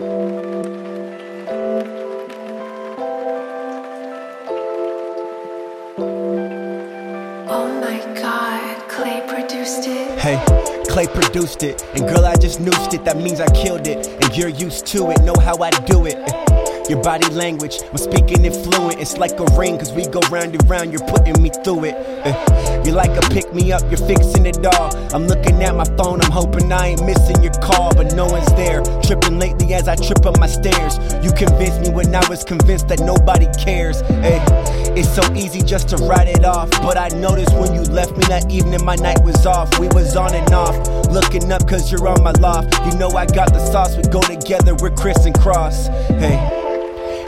Oh Clay produced it, and girl, I just noosed it. That means I killed it, and you're used to it. Know how I do it. Your body language, I'm speaking it fluent. It's like a ring, cause we go round and round, you're putting me through it. Uh, you're like a pick me up, you're fixing it all. I'm looking at my phone, I'm hoping I ain't missing your call, but no one's there. Tripping lately as I trip up my stairs. You convinced me when I was convinced that nobody cares. Hey, it's so easy just to write it off, but I noticed when you left me that evening, my night was off. We was on and off, looking up cause you're on my loft. You know I got the sauce, we go together, we're Chris and Cross. Hey.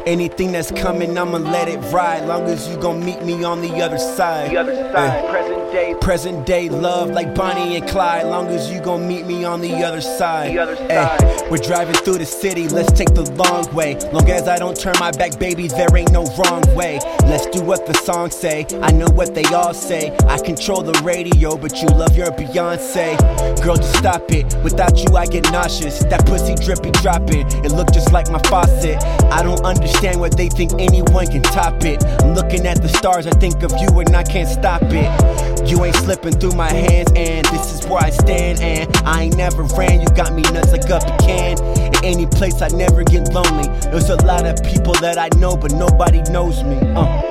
Anything that's coming, I'ma let it ride. Long as you gon' meet me on the other side. The other side, present day, Present day love like Bonnie and Clyde. Long as you gon' meet me on the other side. The other side. we're driving through the city, let's take the long way. Long as I don't turn my back, baby, there ain't no wrong way. Let's do what the songs say. I know what they all say. I control the radio, but you love your Beyonce. Girl, just stop it. Without you, I get nauseous. That pussy drippy dropping. It look just like my faucet. I don't understand what they think anyone can top it. I'm looking at the stars, I think of you and I can't stop it. You ain't slipping through my hands, and this is where I stand. And I ain't never ran, you got me nuts like a pecan. In any place, I never get lonely. There's a lot of people that I know, but nobody knows me. Uh.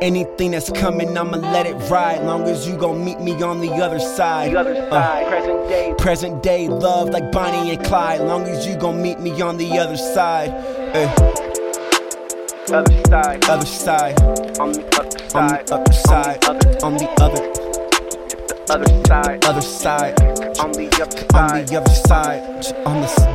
Anything that's coming, I'ma let it ride. Long as you gon' meet me on the other side. the other Uh. side, present day, Present day love like Bonnie and Clyde. Long as you gon' meet me on the other side. Eh, other side, other side. on the other side, On the other side. other, On the other, other side, other side. on the other side, On the other side. On the.